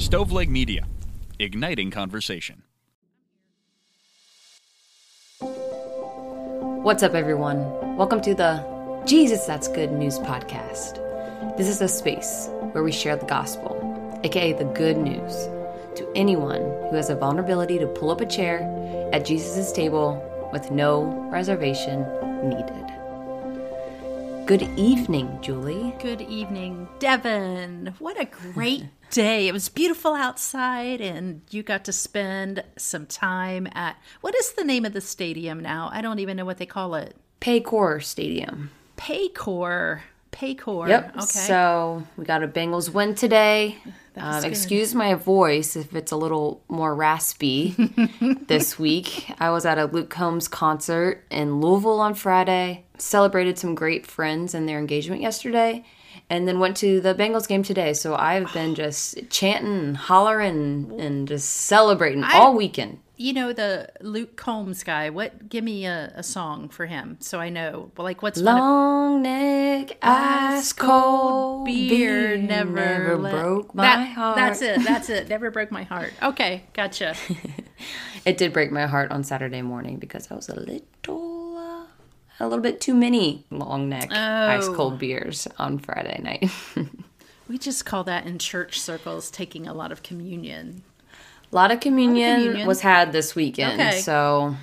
Stoveleg Media, igniting conversation. What's up, everyone? Welcome to the Jesus That's Good News podcast. This is a space where we share the gospel, aka the good news, to anyone who has a vulnerability to pull up a chair at Jesus' table with no reservation needed. Good evening, Julie. Good evening, Devin. What a great day. It was beautiful outside, and you got to spend some time at what is the name of the stadium now? I don't even know what they call it. Paycor Stadium. Paycor. Paycor. Yep. Okay. So we got a Bengals win today. Um, excuse my voice if it's a little more raspy this week. I was at a Luke Combs concert in Louisville on Friday, celebrated some great friends and their engagement yesterday, and then went to the Bengals game today. So I've been just chanting and hollering and just celebrating all weekend. You know the Luke Combs guy. What? Give me a, a song for him so I know. Like what's one of- Long neck, ice cold beer, never, let- broke my That- heart. That's it. That's it. Never broke my heart. Okay, gotcha. It did break my heart on Saturday morning because I was a little, uh, a little bit too many long neck ice Oh. cold beers on Friday night. We just call that in church circles taking a lot of communion. A lot of communion, communion. was had this weekend, Okay. so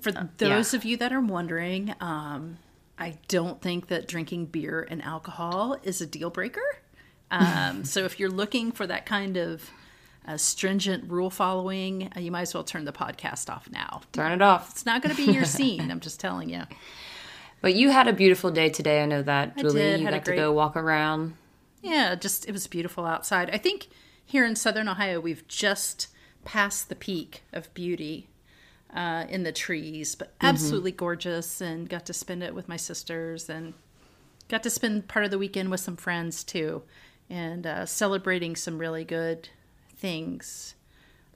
For those of you that are wondering, um, I don't think that drinking beer and alcohol is a deal breaker. Um, so if you're looking for that kind of uh, stringent rule following, uh, you might as well turn the podcast off now. turn it off. It's not going to be your scene. I'm just telling you. But you had a beautiful day today. I know that, I Julie. did, you had a got to great- go walk around. Yeah, just it was beautiful outside. I think here in Southern Ohio, we've just passed the peak of beauty uh, in the trees, but absolutely gorgeous. And got to spend it with my sisters, and got to spend part of the weekend with some friends too, and uh, celebrating some really good things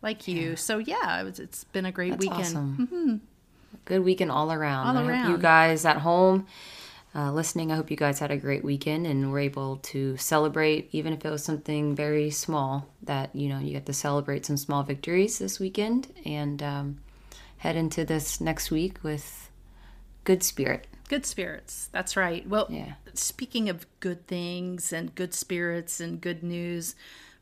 like you. So yeah, it was, it's been a great That's weekend. awesome. Good weekend all around. All I hope you guys at home uh, listening, I hope you guys had a great weekend and were able to celebrate, even if it was something very small. That you know you get to celebrate some small victories this weekend and um, head into this next week with good spirit. Good spirits. That's right. Well, Yeah. speaking of good things and good spirits and good news,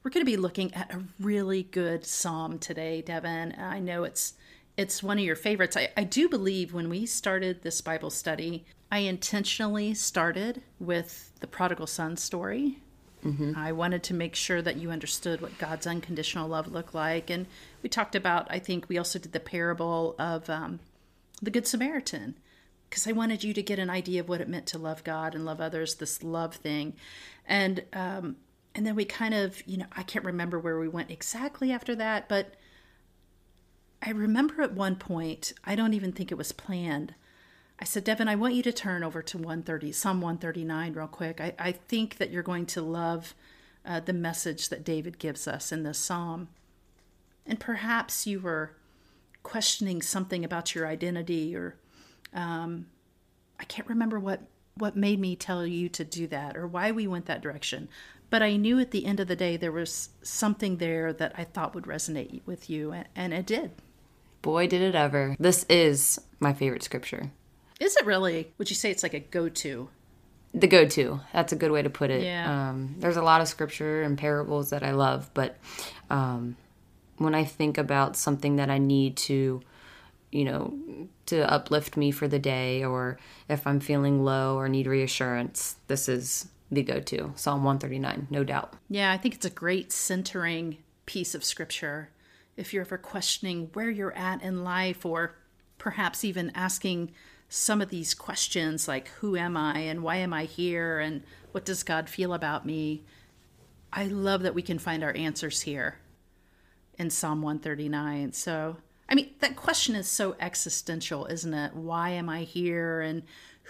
we're going to be looking at a really good psalm today, Devin. I know it's it's one of your favorites. I, I do believe when we started this Bible study, I intentionally started with the prodigal son story. I wanted to make sure that you understood what God's unconditional love looked like. And we talked about, I think we also did the parable of um, the Good Samaritan because I wanted you to get an idea of what it meant to love God and love others, this love thing. And um, and then we kind of, you know, I can't remember where we went exactly after that, but I remember at one point, I don't even think it was planned. I said, Devin, I want you to turn over to 130, Psalm 139, real quick. I, I think that you're going to love uh, the message that David gives us in this psalm. And perhaps you were questioning something about your identity, or um, I can't remember what, what made me tell you to do that or why we went that direction. But I knew at the end of the day there was something there that I thought would resonate with you, and, and it did. Boy, did it ever! This is my favorite scripture. Is it really? Would you say it's like a go to? the go-to that's a good way to put it Yeah. um, there's a lot of scripture and parables that i love but um, when i think about something that i need to you know to uplift me for the day or if i'm feeling low or need reassurance this is the go-to psalm 139 no doubt Yeah, I think it's a great centering piece of scripture. If you're ever questioning where you're at in life, or perhaps even asking some of these questions like, Who am I and why am I here and what does God feel about me? I love that we can find our answers here in Psalm 139. So, I mean, that question is so existential, isn't it? Why am I here and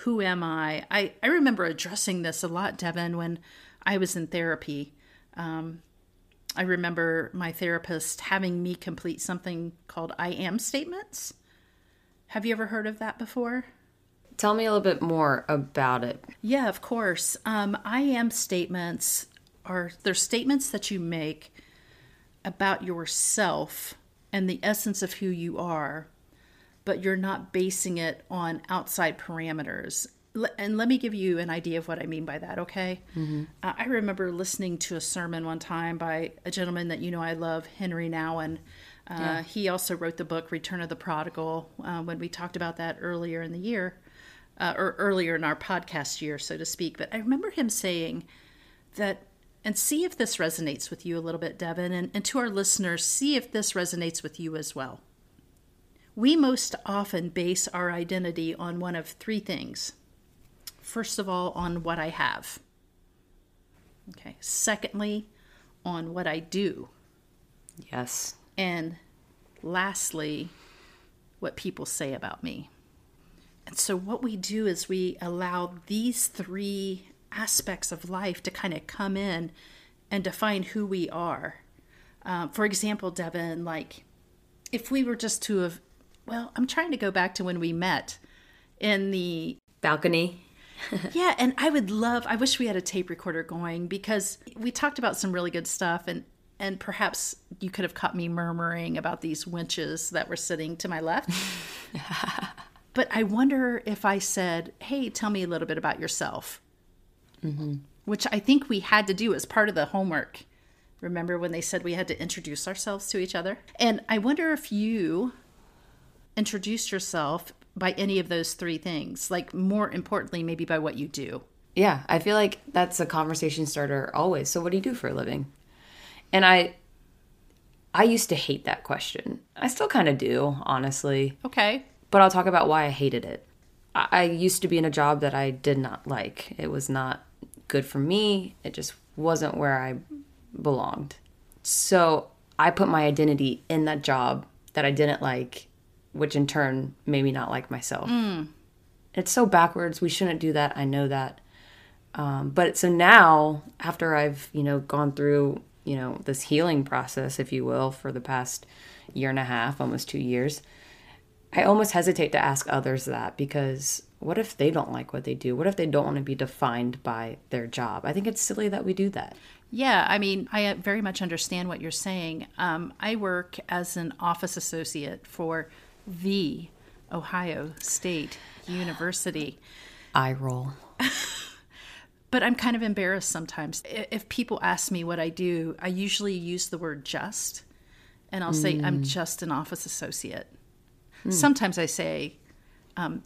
who am I? I, I remember addressing this a lot, Devin, when I was in therapy. Um, I remember my therapist having me complete something called I am statements. Have you ever heard of that before? tell me a little bit more about it Yeah, of course. Um, I am statements are they're statements that you make about yourself and the essence of who you are, but you're not basing it on outside parameters. And let me give you an idea of what I mean by that, okay? Uh, I remember listening to a sermon one time by a gentleman that you know I love, Henri Nouwen. Uh, He also wrote the book Return of the Prodigal uh, when we talked about that earlier in the year, uh, or earlier in our podcast year, so to speak. But I remember him saying that, and see if this resonates with you a little bit, Devin, and, and to our listeners, see if this resonates with you as well. We most often base our identity on one of three things. First of all, on what I have. Okay. Secondly, on what I do. Yes. And lastly, what people say about me. And so, what we do is we allow these three aspects of life to kind of come in and define who we are. Um, for example, Devin, like if we were just to have, well, I'm trying to go back to when we met in the Balcony. yeah, and I would love. I wish we had a tape recorder going because we talked about some really good stuff, and and perhaps you could have caught me murmuring about these winches that were sitting to my left. but I wonder if I said, "Hey, tell me a little bit about yourself," mm-hmm. which I think we had to do as part of the homework. Remember when they said we had to introduce ourselves to each other? And I wonder if you introduced yourself by any of those three things, like more importantly, maybe by what you do. Yeah, I feel like that's a conversation starter always. So what do you do for a living? And I I used to hate that question. I still kind of do, honestly. Okay. But I'll talk about why I hated it. I, I used to be in a job that I did not like. It was not good for me. It just wasn't where I belonged. So I put my identity in that job that I didn't like, which in turn made me not like myself. It's so backwards. We shouldn't do that. I know that. Um, but so now, after I've you know gone through you know this healing process, if you will, for the past year and a half, almost two years, I almost hesitate to ask others that because what if they don't like what they do? What if they don't want to be defined by their job? I think it's silly that we do that. Yeah, I mean, I uh, very much understand what you're saying. Um, I work as an office associate for the Ohio State University. I roll. But I'm kind of embarrassed sometimes. If people ask me what I do, I usually use the word just, and I'll say, I'm mm. just an office associate. Hmm. Sometimes I say, um,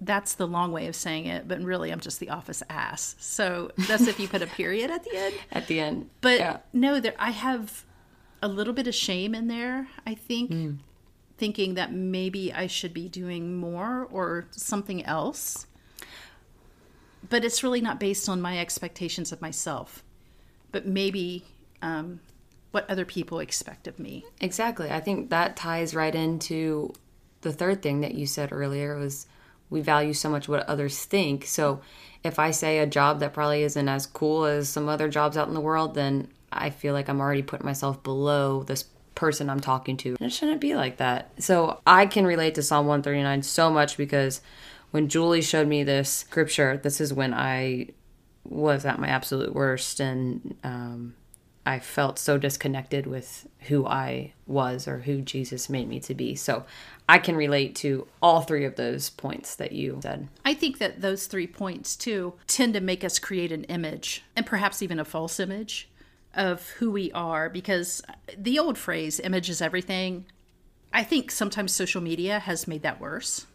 that's the long way of saying it, but really I'm just the office ass. So that's if you put a period at the end. At the end, But yeah. no, there I have a little bit of shame in there, I think, hmm. thinking that maybe I should be doing more or something else. But it's really not based on my expectations of myself, but maybe um, what other people expect of me. Exactly. I think that ties right into the third thing that you said earlier was we value so much what others think. So if I say a job that probably isn't as cool as some other jobs out in the world, then I feel like I'm already putting myself below this person I'm talking to. And it shouldn't be like that. So I can relate to Psalm 139 so much because when Julie showed me this scripture, this is when I was at my absolute worst and um, I felt so disconnected with who I was or who Jesus made me to be. So I can relate to all three of those points that you said. I think that those three points, too, tend to make us create an image and perhaps even a false image of who we are because the old phrase, image is everything, I think sometimes social media has made that worse.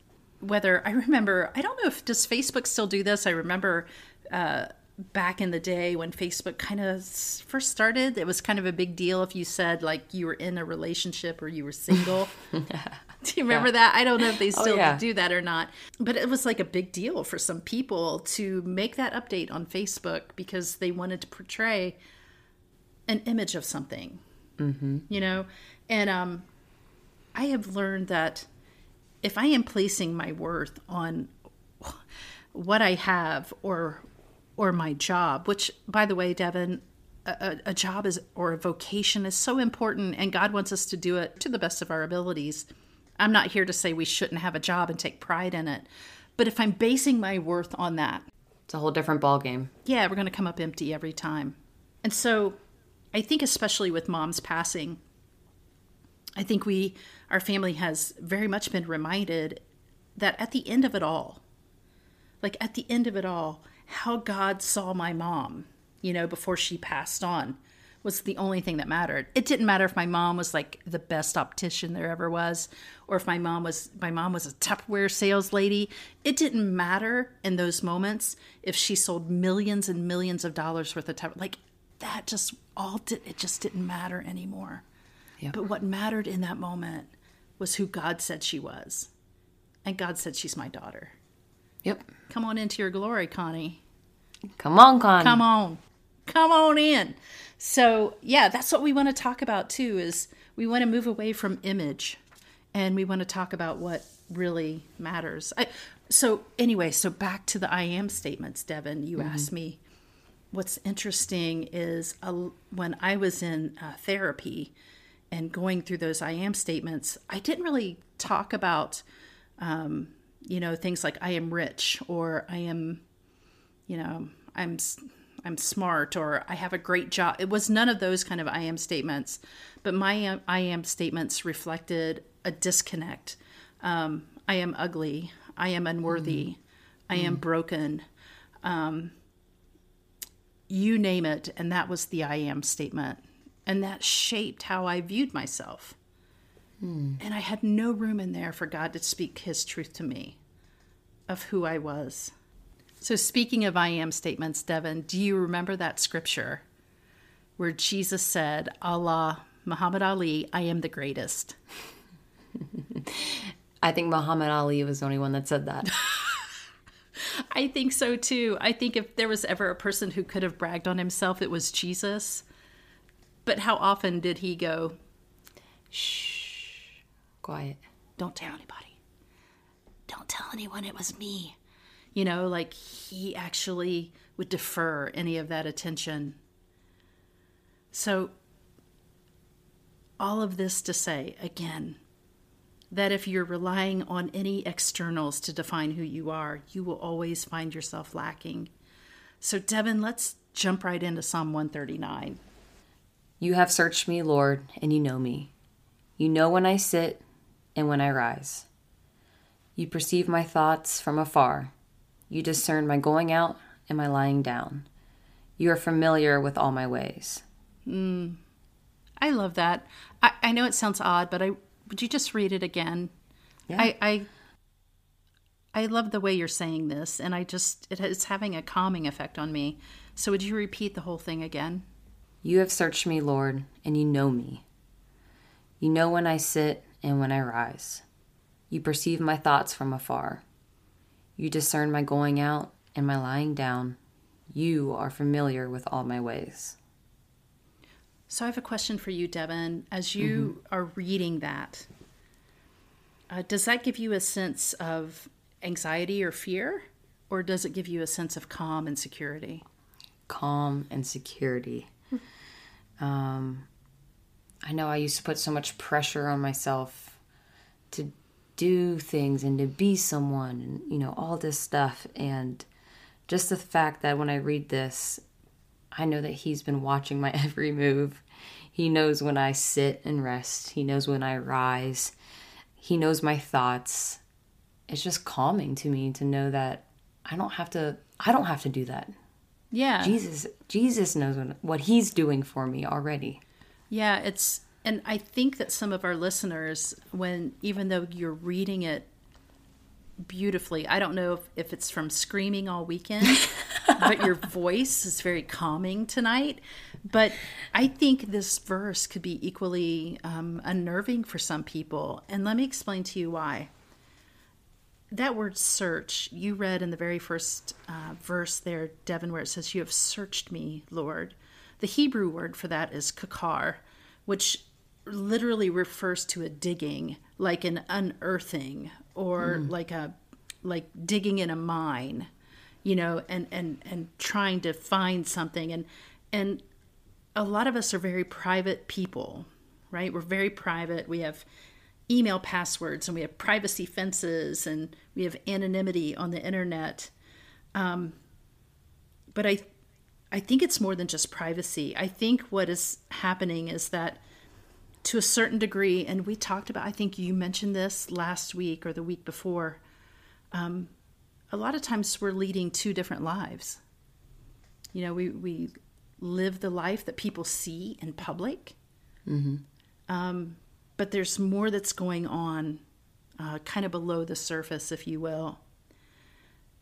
Whether I remember, I don't know if does Facebook still do this. I remember uh, back in the day when Facebook kind of first started, it was kind of a big deal if you said like you were in a relationship or you were single. do you remember that? I don't know if they still yeah. do that or not, but it was like a big deal for some people to make that update on Facebook because they wanted to portray an image of something, mm-hmm. you know, and um, I have learned that if I am placing my worth on what I have or or my job, which by the way, Devin, a, a job is or a vocation is so important, and God wants us to do it to the best of our abilities. I'm not here to say we shouldn't have a job and take pride in it, but if I'm basing my worth on that, It's a whole different ballgame. yeah, we're going to come up empty every time. And so I think especially with mom's passing, I think we, our family has very much been reminded that at the end of it all, like at the end of it all, how God saw my mom, you know, before she passed on was the only thing that mattered. It didn't matter if my mom was like the best optician there ever was, or if my mom was my mom was a Tupperware sales lady. It didn't matter in those moments if she sold millions and millions of dollars worth of Tupperware. Like that just all did it just didn't matter anymore. Yep. But what mattered in that moment was who God said she was. And God said she's my daughter. Yep. Come on into your glory, Connie. Come on, Con. Come on. Come on in. So, yeah, that's what we want to talk about too is we want to move away from image and we want to talk about what really matters. I, so, anyway, so back to the I am statements, Devin. You asked me what's interesting is uh, when I was in uh, therapy and going through those I am statements, I didn't really talk about, um, you know, things like I am rich or I am, you know, I'm I'm smart or I have a great job. It was none of those kind of I am statements, but my I am statements reflected a disconnect. Um, I am ugly. I am unworthy. I am broken. Um, you name it, and that was the I am statement, and that shaped how I viewed myself. Hmm. And I had no room in there for God to speak His truth to me of who I was. So, speaking of I am statements, Devin, do you remember that scripture where Jesus said, à la, Muhammad Ali, I am the greatest? I think Muhammad Ali was the only one that said that. I think so too. I think if there was ever a person who could have bragged on himself, it was Jesus. But how often did he go, shh, Quiet. Don't tell anybody. Don't tell anyone it was me. You know, like he actually would defer any of that attention. So, all of this to say again that if you're relying on any externals to define who you are, you will always find yourself lacking. So, Devin, let's jump right into Psalm 139. You have searched me, Lord, and you know me. You know when I sit and when I rise. You perceive my thoughts from afar. You discern my going out and my lying down. You are familiar with all my ways. Mm. I love that. I, I know it sounds odd, but I would you just read it again? Yeah. I, I I love the way you're saying this, and I just it, it's having a calming effect on me. So would you repeat the whole thing again? You have searched me, Lord, and you know me. You know when I sit and when I rise. You perceive my thoughts from afar. You discern my going out and my lying down. You are familiar with all my ways. So I have a question for you, Devin. As you are reading that, uh, does that give you a sense of anxiety or fear, or does it give you a sense of calm and security? calm and security. Um, I know I used to put so much pressure on myself to do things and to be someone and, you know, all this stuff. And just the fact that when I read this, I know that He's been watching my every move. He knows when I sit and rest, He knows when I rise, He knows my thoughts. It's just calming to me to know that I don't have to. I don't have to do that. Yeah. Jesus Jesus knows what, he's doing for me already. Yeah, it's and I think that some of our listeners when even though you're reading it beautifully, I don't know if, if it's from screaming all weekend, but your voice is very calming tonight. But I think this verse could be equally um, unnerving for some people. And let me explain to you why. That word search, you read in the very first uh, verse there, Devin, where it says, You have searched me, Lord. The Hebrew word for that is kakar, which literally refers to a digging, like an unearthing or like a like digging in a mine, you know, and and and trying to find something and and a lot of us are very private people, right? We're very private. We have email passwords and we have privacy fences and we have anonymity on the internet. Um, but I, I think it's more than just privacy. I think what is happening is that to a certain degree, and we talked about, I think you mentioned this last week or the week before, um, a lot of times we're leading two different lives. You know, we, we live the life that people see in public, mm-hmm. um, but there's more that's going on uh, kind of below the surface, if you will.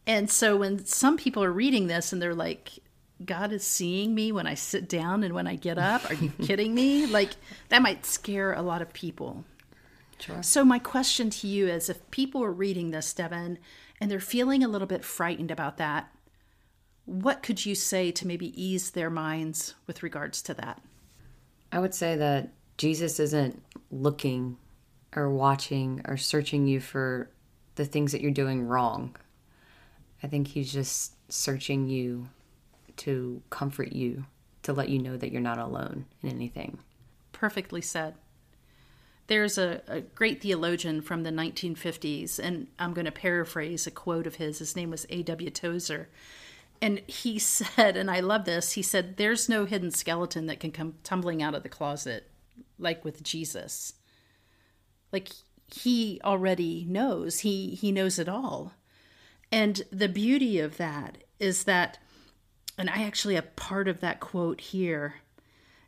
And so when some people are reading this and they're like, God is seeing me when I sit down and when I get up. Are you kidding me? Like, that might scare a lot of people. Sure. So, my question to you is if people are reading this, Devin, and they're feeling a little bit frightened about that, what could you say to maybe ease their minds with regards to that? I would say that Jesus isn't looking or watching or searching you for the things that you're doing wrong. I think he's just searching you to comfort you, to let you know that you're not alone in anything. Perfectly said. There's a, a great theologian from the 1950s, and I'm going to paraphrase a quote of his. His name was A.W. Tozer. And he said, and I love this, he said, There's no hidden skeleton that can come tumbling out of the closet like with Jesus. Like he already knows, he, he knows it all. And the beauty of that is that and I actually have part of that quote here.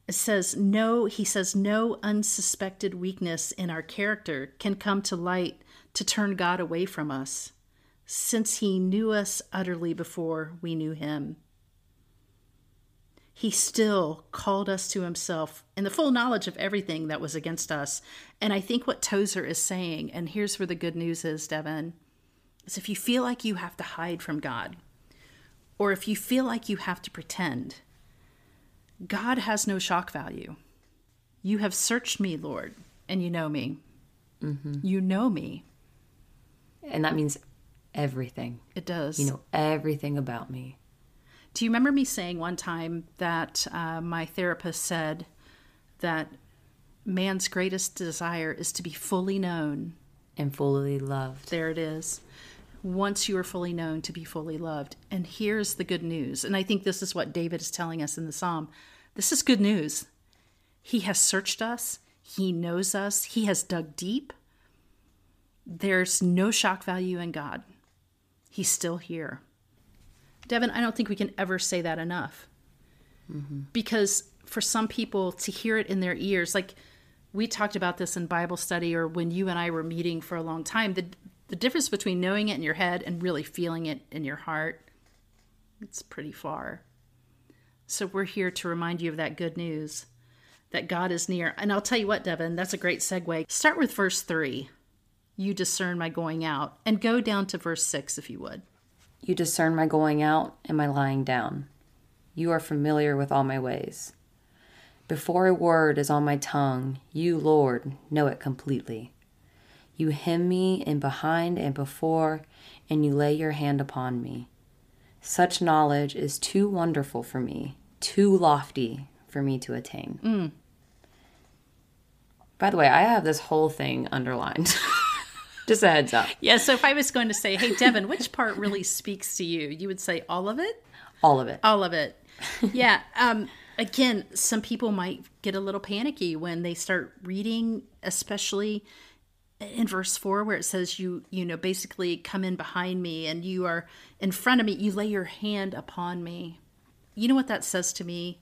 It says, No, he says, no unsuspected weakness in our character can come to light to turn God away from us, since he knew us utterly before we knew him. He still called us to himself in the full knowledge of everything that was against us. And I think what Tozer is saying, and here's where the good news is, Devin, is if you feel like you have to hide from God, or if you feel like you have to pretend, God has no shock value. You have searched me, Lord, and you know me. Mm-hmm. You know me. And that means everything. It does. You know everything about me. Do you remember me saying one time that uh, my therapist said that man's greatest desire is to be fully known and fully loved? There it is once you are fully known to be fully loved. And here's the good news. And I think this is what David is telling us in the psalm. This is good news. He has searched us, He knows us, He has dug deep. There's no shock value in God. He's still here. Devin, I don't think we can ever say that enough. Mm-hmm. Because for some people to hear it in their ears, like we talked about this in Bible study or when you and I were meeting for a long time, the, the difference between knowing it in your head and really feeling it in your heart, it's pretty far. So we're here to remind you of that good news that God is near. And I'll tell you what, Devin, that's a great segue. Start with verse 3. You discern my going out, and go down to verse 6 if you would. You discern my going out and my lying down. You are familiar with all my ways. Before a word is on my tongue, you, Lord, know it completely. You hem me in behind and before, and you lay your hand upon me. Such knowledge is too wonderful for me, too lofty for me to attain. Mm. By the way, I have this whole thing underlined. Just a heads up. Yeah, so if I was going to say, hey, Devin, which part really speaks to you? You would say all of it? All of it. All of it. Yeah. Um, again, some people might get a little panicky when they start reading, especially in verse 4 where it says you you know basically come in behind me and you are in front of me you lay your hand upon me you know what that says to me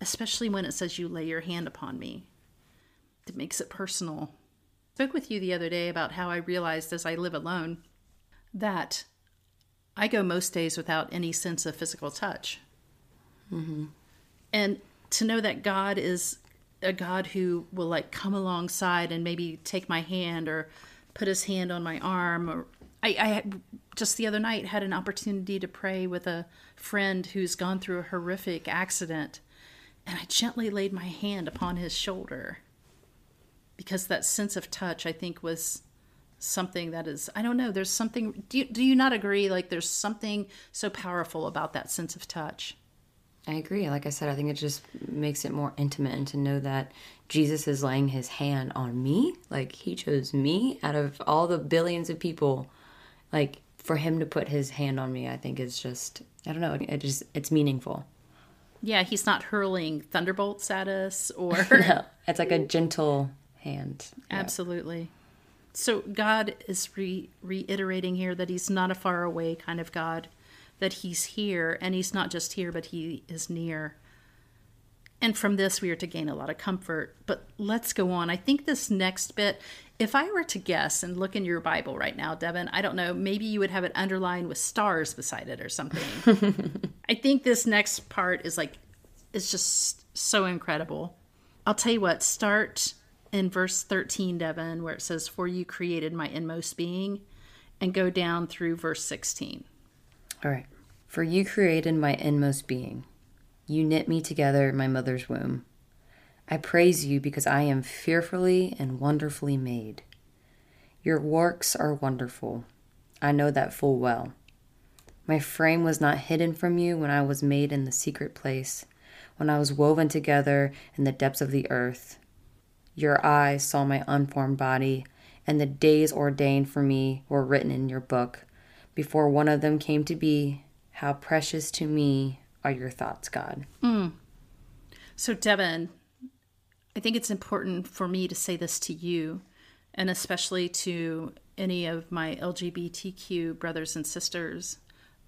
especially when it says you lay your hand upon me it makes it personal spoke with you the other day about how i realized as i live alone that i go most days without any sense of physical touch mm-hmm. and to know that god is a God who will like come alongside and maybe take my hand or put his hand on my arm or I, I just the other night had an opportunity to pray with a friend who's gone through a horrific accident and I gently laid my hand upon his shoulder because that sense of touch I think was something that is I don't know there's something do you, do you not agree like there's something so powerful about that sense of touch I agree. Like I said, I think it just makes it more intimate and to know that Jesus is laying his hand on me. Like he chose me out of all the billions of people. Like for him to put his hand on me, I think is just, I don't know, it just, it's meaningful. Yeah, he's not hurling thunderbolts at us or. no, it's like a gentle hand. Yeah. Absolutely. So God is re- reiterating here that he's not a far away kind of God, that he's here, and he's not just here, but he is near. And from this, we are to gain a lot of comfort. But let's go on. I think this next bit, if I were to guess and look in your Bible right now, Devin, I don't know, maybe you would have it underlined with stars beside it or something. I think this next part is like, it's just so incredible. I'll tell you what, start in verse 13, Devin, where it says, For you created my inmost being, and go down through verse 16. All right. For you created my inmost being. You knit me together in my mother's womb. I praise you because I am fearfully and wonderfully made. Your works are wonderful. I know that full well. My frame was not hidden from you when I was made in the secret place, when I was woven together in the depths of the earth. Your eyes saw my unformed body, and the days ordained for me were written in your book. Before one of them came to be, how precious to me are your thoughts, God. Mm. So, Devin, I think it's important for me to say this to you, and especially to any of my LGBTQ brothers and sisters,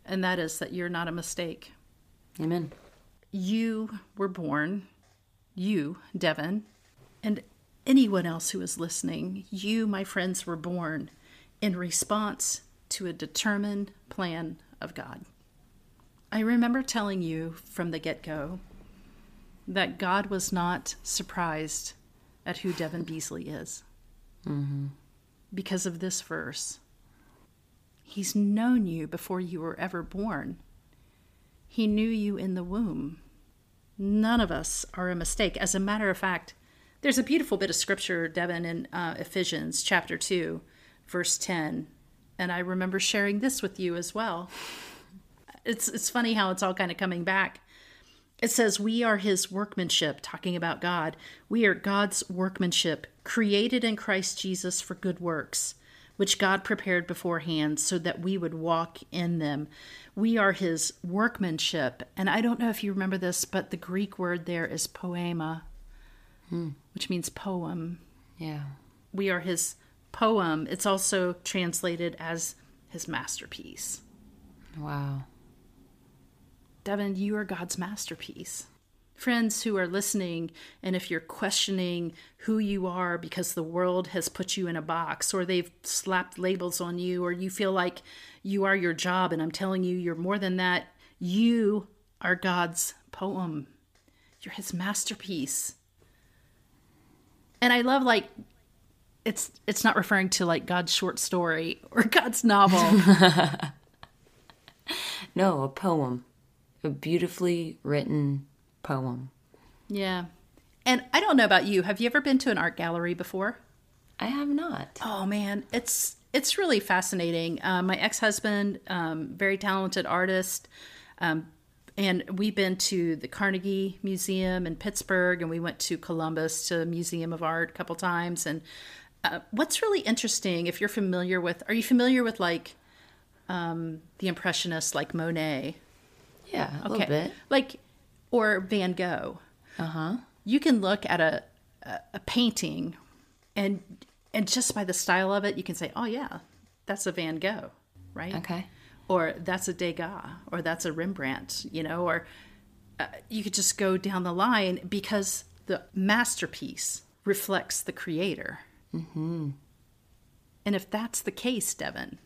and that is that you're not a mistake. Amen. You were born, you, Devin, and anyone else who is listening, you, my friends, were born in response to a determined plan of God. I remember telling you from the get go that God was not surprised at who Devin Beasley is mm-hmm. because of this verse. He's known you before you were ever born. He knew you in the womb. None of us are a mistake. As a matter of fact, there's a beautiful bit of scripture, Devin, in uh, Ephesians chapter 2, verse 10. And I remember sharing this with you as well. It's, it's funny how it's all kind of coming back. It says, We are his workmanship, talking about God. We are God's workmanship, created in Christ Jesus for good works, which God prepared beforehand so that we would walk in them. We are his workmanship. And I don't know if you remember this, but the Greek word there is poema, Hmm. which means poem. Yeah. We are his poem. It's also translated as his masterpiece. Wow. Devin, you are God's masterpiece. Friends who are listening, and if you're questioning who you are because the world has put you in a box or they've slapped labels on you, or you feel like you are your job, and I'm telling you, you're more than that, you are God's poem. You're his masterpiece and I love like it's it's not referring to like God's short story or God's novel. no, a poem. A beautifully written poem. Yeah. And I don't know about you. Have you ever been to an art gallery before? I have not. Oh man, it's it's really fascinating. Uh, my ex husband, um, very talented artist, um, and we've been to the Carnegie Museum in Pittsburgh, and we went to Columbus to Museum of Art a couple times. And uh, what's really interesting, if you're familiar with, are you familiar with like um, the Impressionists, like Monet? Yeah, a okay. little bit. Like, or Van Gogh. Uh huh. You can look at a, a a painting, and and just by the style of it, you can say, oh yeah, that's a Van Gogh, right? Okay or that's a Degas, or that's a Rembrandt, you know, or uh, you could just go down the line because the masterpiece reflects the creator. Mm-hmm. And if that's the case, Devin,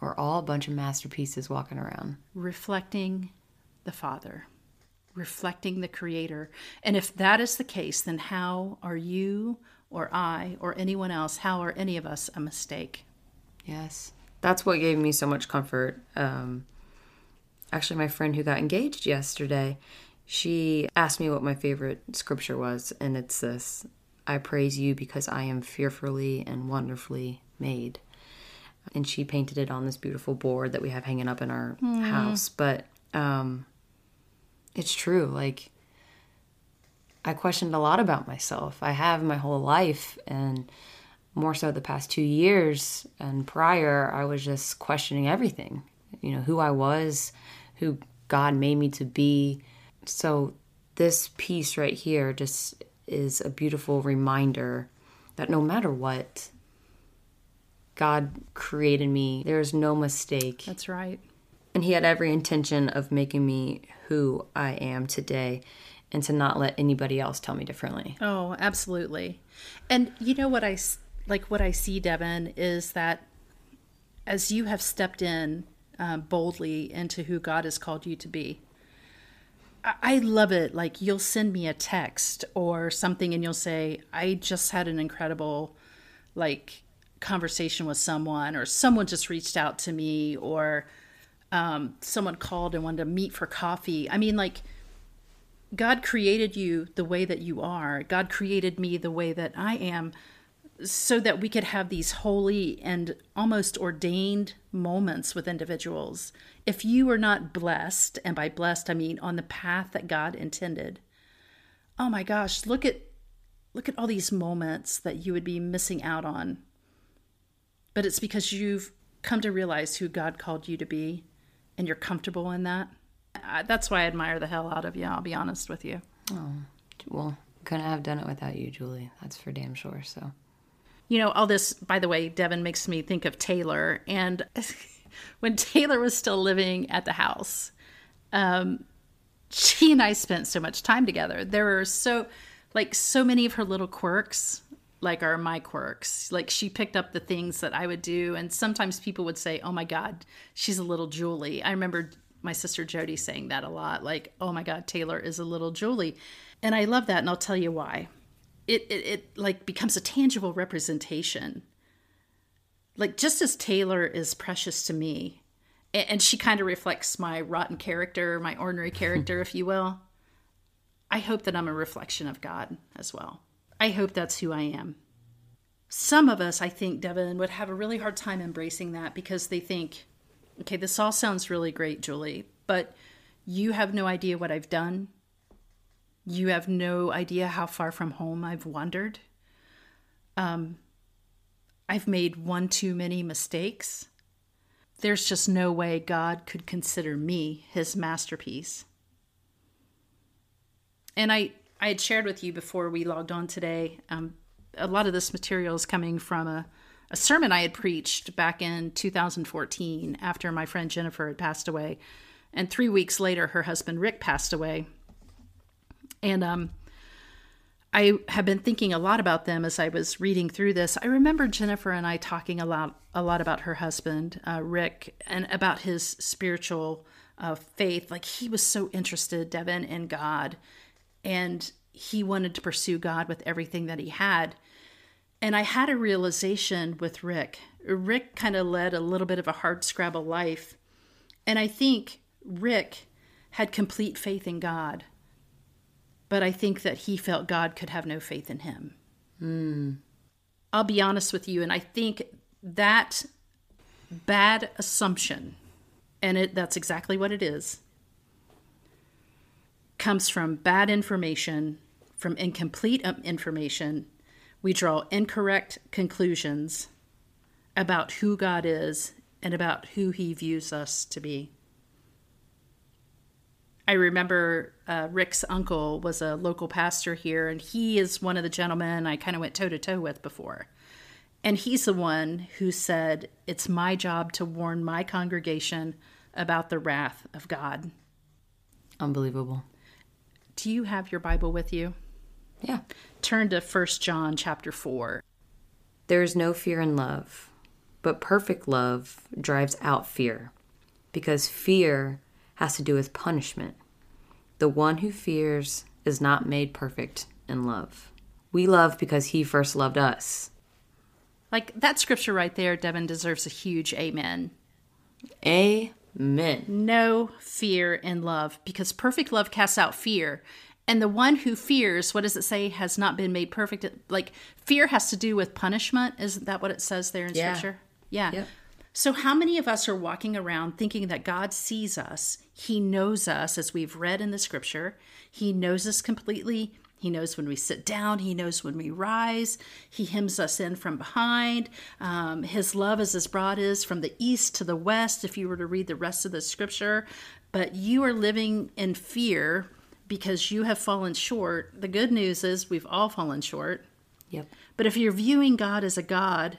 we're all a bunch of masterpieces walking around, reflecting the Father, reflecting the Creator. And if that is the case, then how are you or I or anyone else, how are any of us a mistake? Yes that's what gave me so much comfort. Um, actually, my friend who got engaged yesterday, she asked me what my favorite scripture was, and it's this I praise you because I am fearfully and wonderfully made. And she painted it on this beautiful board that we have hanging up in our mm. house. But um, it's true. Like, I questioned a lot about myself. I have my whole life, and more so the past two years and prior, I was just questioning everything, you know, who I was, who God made me to be. So this piece right here just is a beautiful reminder that no matter what, God created me. There's no mistake. That's right. And He had every intention of making me who I am today and to not let anybody else tell me differently. Oh, absolutely. And you know what I like what I see Devin is that as you have stepped in um, boldly into who God has called you to be. I- I love it. Like you'll send me a text or something and you'll say, I just had an incredible like conversation with someone or someone just reached out to me or um, someone called and wanted to meet for coffee. I mean, like God created you the way that you are. God created me the way that I am so that we could have these holy and almost ordained moments with individuals. If you are not blessed, and by blessed I mean on the path that God intended, oh my gosh, look at look at all these moments that you would be missing out on. But it's because you've come to realize who God called you to be and you're comfortable in that. I- That's why I admire the hell out of you, I'll be honest with you. Oh, Well, couldn't have done it without you, Julie. That's for damn sure. So, You know, all this, by the way, Devin makes me think of Taylor. And when Taylor was still living at the house, um, she and I spent so much time together. There were so, like, so many of her little quirks, like, are my quirks. Like, she picked up the things that I would do. And sometimes people would say, oh my God, she's a little Julie. I remember my sister Jody saying that a lot, like, oh my God, Taylor is a little Julie. And I love that. And I'll tell you why it, it it like becomes a tangible representation. Like just as taylor is precious to me and she kind of reflects my rotten character my ordinary character if you will i hope that i'm a reflection of god as well. I hope that's who i am. Some of us i think devin would have a really hard time embracing that because they think okay this all sounds really great julie but you have no idea what i've done you have no idea how far from home I've wandered. Um, I've made one too many mistakes. There's just no way God could consider me his masterpiece. And I, I had shared with you before we logged on today, um, a lot of this material is coming from a, a sermon I had preached back in 2014 after my friend Jennifer had passed away. And three weeks later, her husband Rick passed away. And um, I have been thinking a lot about them as I was reading through this. I remember Jennifer and I talking a lot, a lot about her husband, uh, Rick, and about his spiritual uh, faith. Like he was so interested, Devin, in God, and he wanted to pursue God with everything that he had. And I had a realization with Rick. Rick kind of led a little bit of a hard scrabble life. And I think Rick had complete faith in God but I think that he felt God could have no faith in him. I'll be honest with you, and I think that bad assumption, and it, that's exactly what it is, comes from bad information, from incomplete um, information. We draw incorrect conclusions about who God is and about who he views us to be. I remember uh, Rick's uncle was a local pastor here, and he is one of the gentlemen I kind of went toe to toe with before. And he's the one who said, It's my job to warn my congregation about the wrath of God. unbelievable. Do you have your Bible with you? Yeah. Turn to 1 John chapter 4. There is no fear in love, but perfect love drives out fear, because fear has to do with punishment. The one who fears is not made perfect in love. We love because he first loved us. Like that scripture right there, Devin deserves a huge amen. Amen. No fear in love, because perfect love casts out fear. And the one who fears, what does it say, has not been made perfect? Like fear has to do with punishment. Isn't that what it says there in Yeah. scripture? Yeah. Yep. So, how many of us are walking around thinking that God sees us? He knows us, as we've read in the scripture. He knows us completely. He knows when we sit down. He knows when we rise. He hems us in from behind. Um, his love is as broad as from the east to the west, if you were to read the rest of the scripture. But you are living in fear because you have fallen short. The good news is we've all fallen short. Yep. But if you're viewing God as a God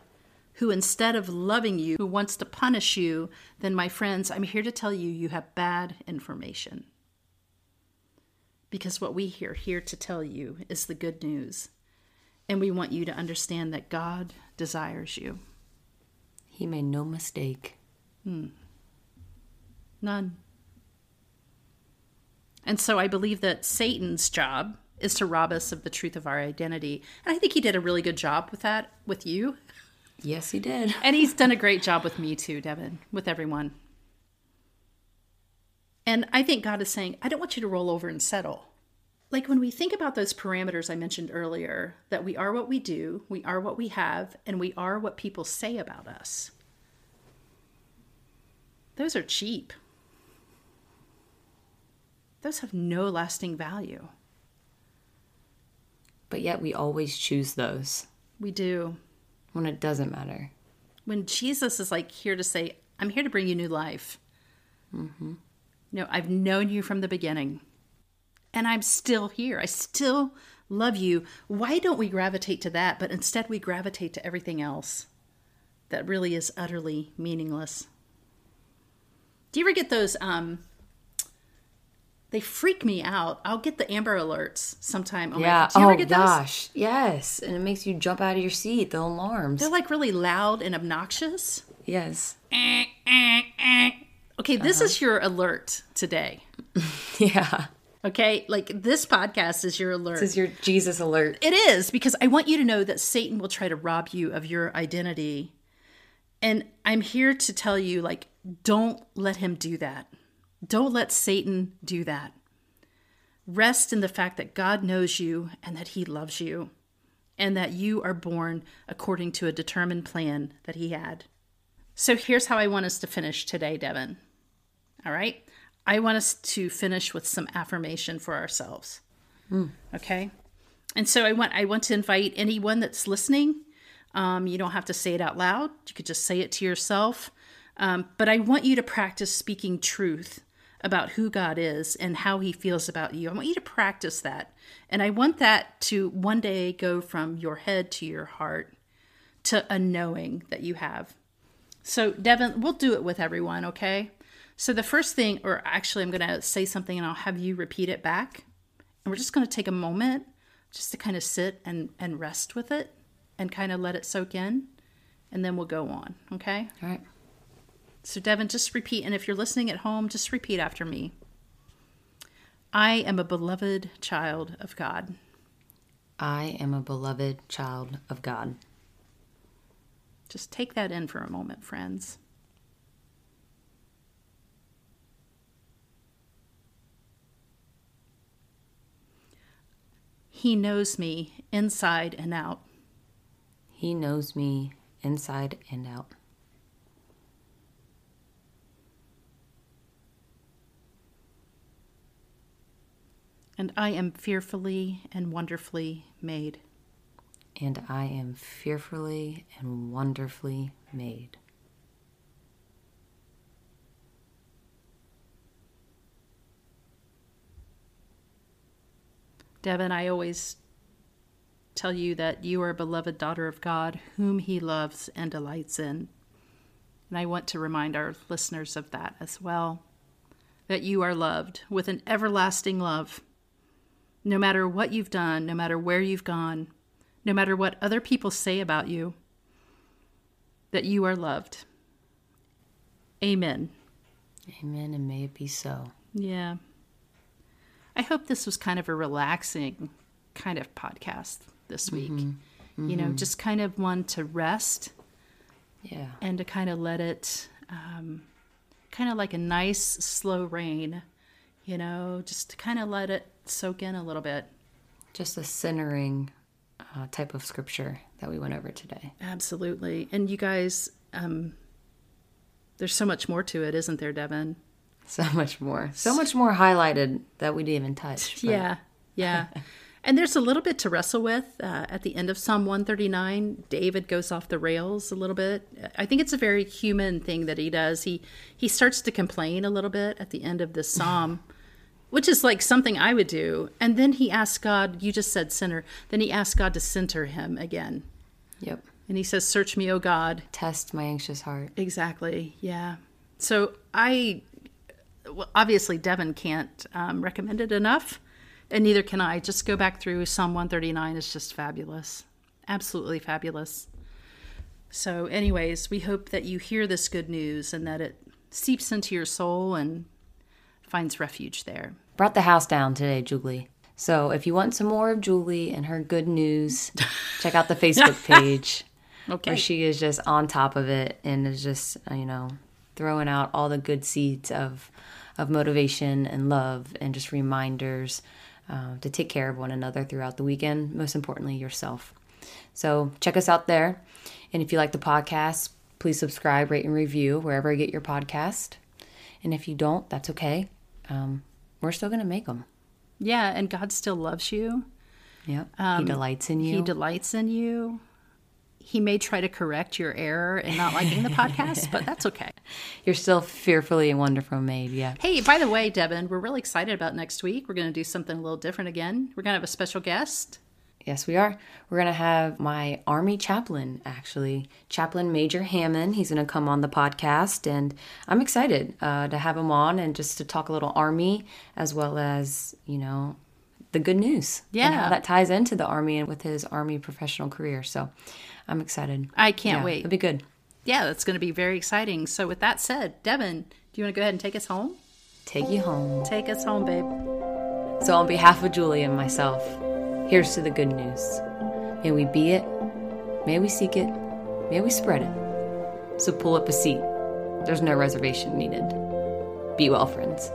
who, instead of loving you, who wants to punish you, then, my friends, I'm here to tell you you have bad information. Because what we are here to tell you is the good news. And we want you to understand that God desires you. He made no mistake. Hmm. None. And so I believe that Satan's job is to rob us of the truth of our identity. And I think he did a really good job with that with you. Yes, he did. And he's done a great job with me too, Devin, with everyone. And I think God is saying, I don't want you to roll over and settle. Like when we think about those parameters I mentioned earlier, that we are what we do, we are what we have, and we are what people say about us. Those are cheap. Those have no lasting value. But yet we always choose those We do. When it doesn't matter. when Jesus is like here to say, I'm here to bring you new life. Mm-hmm. No, I've known you from the beginning and I'm still here. I still love you. Why don't we gravitate to that, but instead we gravitate to everything else that really is utterly meaningless? Do you ever get those? Um, they freak me out. I'll get the Amber Alerts sometime. On Yeah. My, do you oh ever get those? gosh. Yes. And it makes you jump out of your seat. The alarms. They're like really loud and obnoxious. yes. Eh, eh, eh. Okay, this uh-huh. is your alert today. Yeah. Okay, like this podcast is your alert. This is your Jesus alert. it is because I want you to know that Satan will try to rob you of your identity. And I'm here to tell you like don't let him do that. Don't let Satan do that. Rest in the fact that God knows you and that he loves you and that you are born according to a determined plan that he had. So here's how I want us to finish today, Devin. All right? I want us to finish with some affirmation for ourselves. Okay? And so I want I want to invite anyone that's listening. Um, you don't have to say it out loud. You could just say it to yourself. Um, but I want you to practice speaking truth about who God is and how He feels about you. I want you to practice that, and I want that to one day go from your head to your heart to a knowing that you have. So, Devin, we'll do it with everyone, okay? So, the first thing, or actually, I'm going to say something and I'll have you repeat it back. And we're just going to take a moment just to kind of sit and, and rest with it and kind of let it soak in. And then we'll go on, okay? All right. So, Devin, just repeat. And if you're listening at home, just repeat after me I am a beloved child of God. I am a beloved child of God. Just take that in for a moment, friends. He knows me inside and out. He knows me inside and out. And I am fearfully and wonderfully made. And I am fearfully and wonderfully made. Devin, I always tell you that you are a beloved daughter of God, whom He loves and delights in. And I want to remind our listeners of that as well that you are loved with an everlasting love. No matter what you've done, no matter where you've gone, no matter what other people say about you, that you are loved. Amen. Amen, and may it be so. Yeah. I hope this was kind of a relaxing kind of podcast this week. You know, just kind of one to rest Yeah. and to kind of let it, um, kind of like a nice slow rain, you know, just to kind of let it soak in a little bit. Just a centering uh, type of scripture that we went over today. Absolutely. And you guys, um, there's so much more to it, isn't there, Devin? So much more. So much more highlighted that we didn't even touch. but- Yeah, yeah. and there's a little bit to wrestle with uh, at the end of Psalm 139. David goes off the rails a little bit. I think it's a very human thing that he does. He he starts to complain a little bit at the end of this psalm, which is like something I would do. And then he asked God, you just said sinner. Then he asked God to center him again. Yep. And he says, Search me, O God. Test my anxious heart. Exactly. Yeah. So I, well, obviously, Devin can't um, recommend it enough, and neither can I. Just go back through Psalm 139. It's just fabulous. Absolutely fabulous. So, anyways, we hope that you hear this good news and that it seeps into your soul and finds refuge there. Brought the house down today, Julie. So if you want some more of Julie and her good news, check out the Facebook page. Okay. Where she is just on top of it and is just, you know, throwing out all the good seeds of of motivation and love and just reminders uh, to take care of one another throughout the weekend. Most importantly, yourself. So check us out there. And if you like the podcast, please subscribe, rate, and review wherever you get your podcast. And if you don't, that's okay. Um, we're still going to make them. Yeah, and God still loves you. Yep. he delights in you. He delights in you. He may try to correct your error in not liking the podcast, but that's okay. You're still fearfully and wonderfully made. Yeah. Hey, by the way, Devin, we're really excited about next week. We're going to do something a little different again. We're going to have a special guest. Yes, we are. We're going to have my Army chaplain, actually, Chaplain Major Hammond. He's going to come on the podcast, and I'm excited uh, to have him on and just to talk a little Army as well as, you know, the good news. And Yeah. how that ties into the Army and with his Army professional career. So I'm excited. I can't Yeah, wait. It'll be good. Yeah, that's going to be very exciting. So, with that said, Devin, do you want to go ahead and take us home? Take you home. Take us home, babe. So, on behalf of Julie and myself, here's to the good news. May we be it, may we seek it, may we spread it. So, pull up a seat. There's no reservation needed. Be well, friends.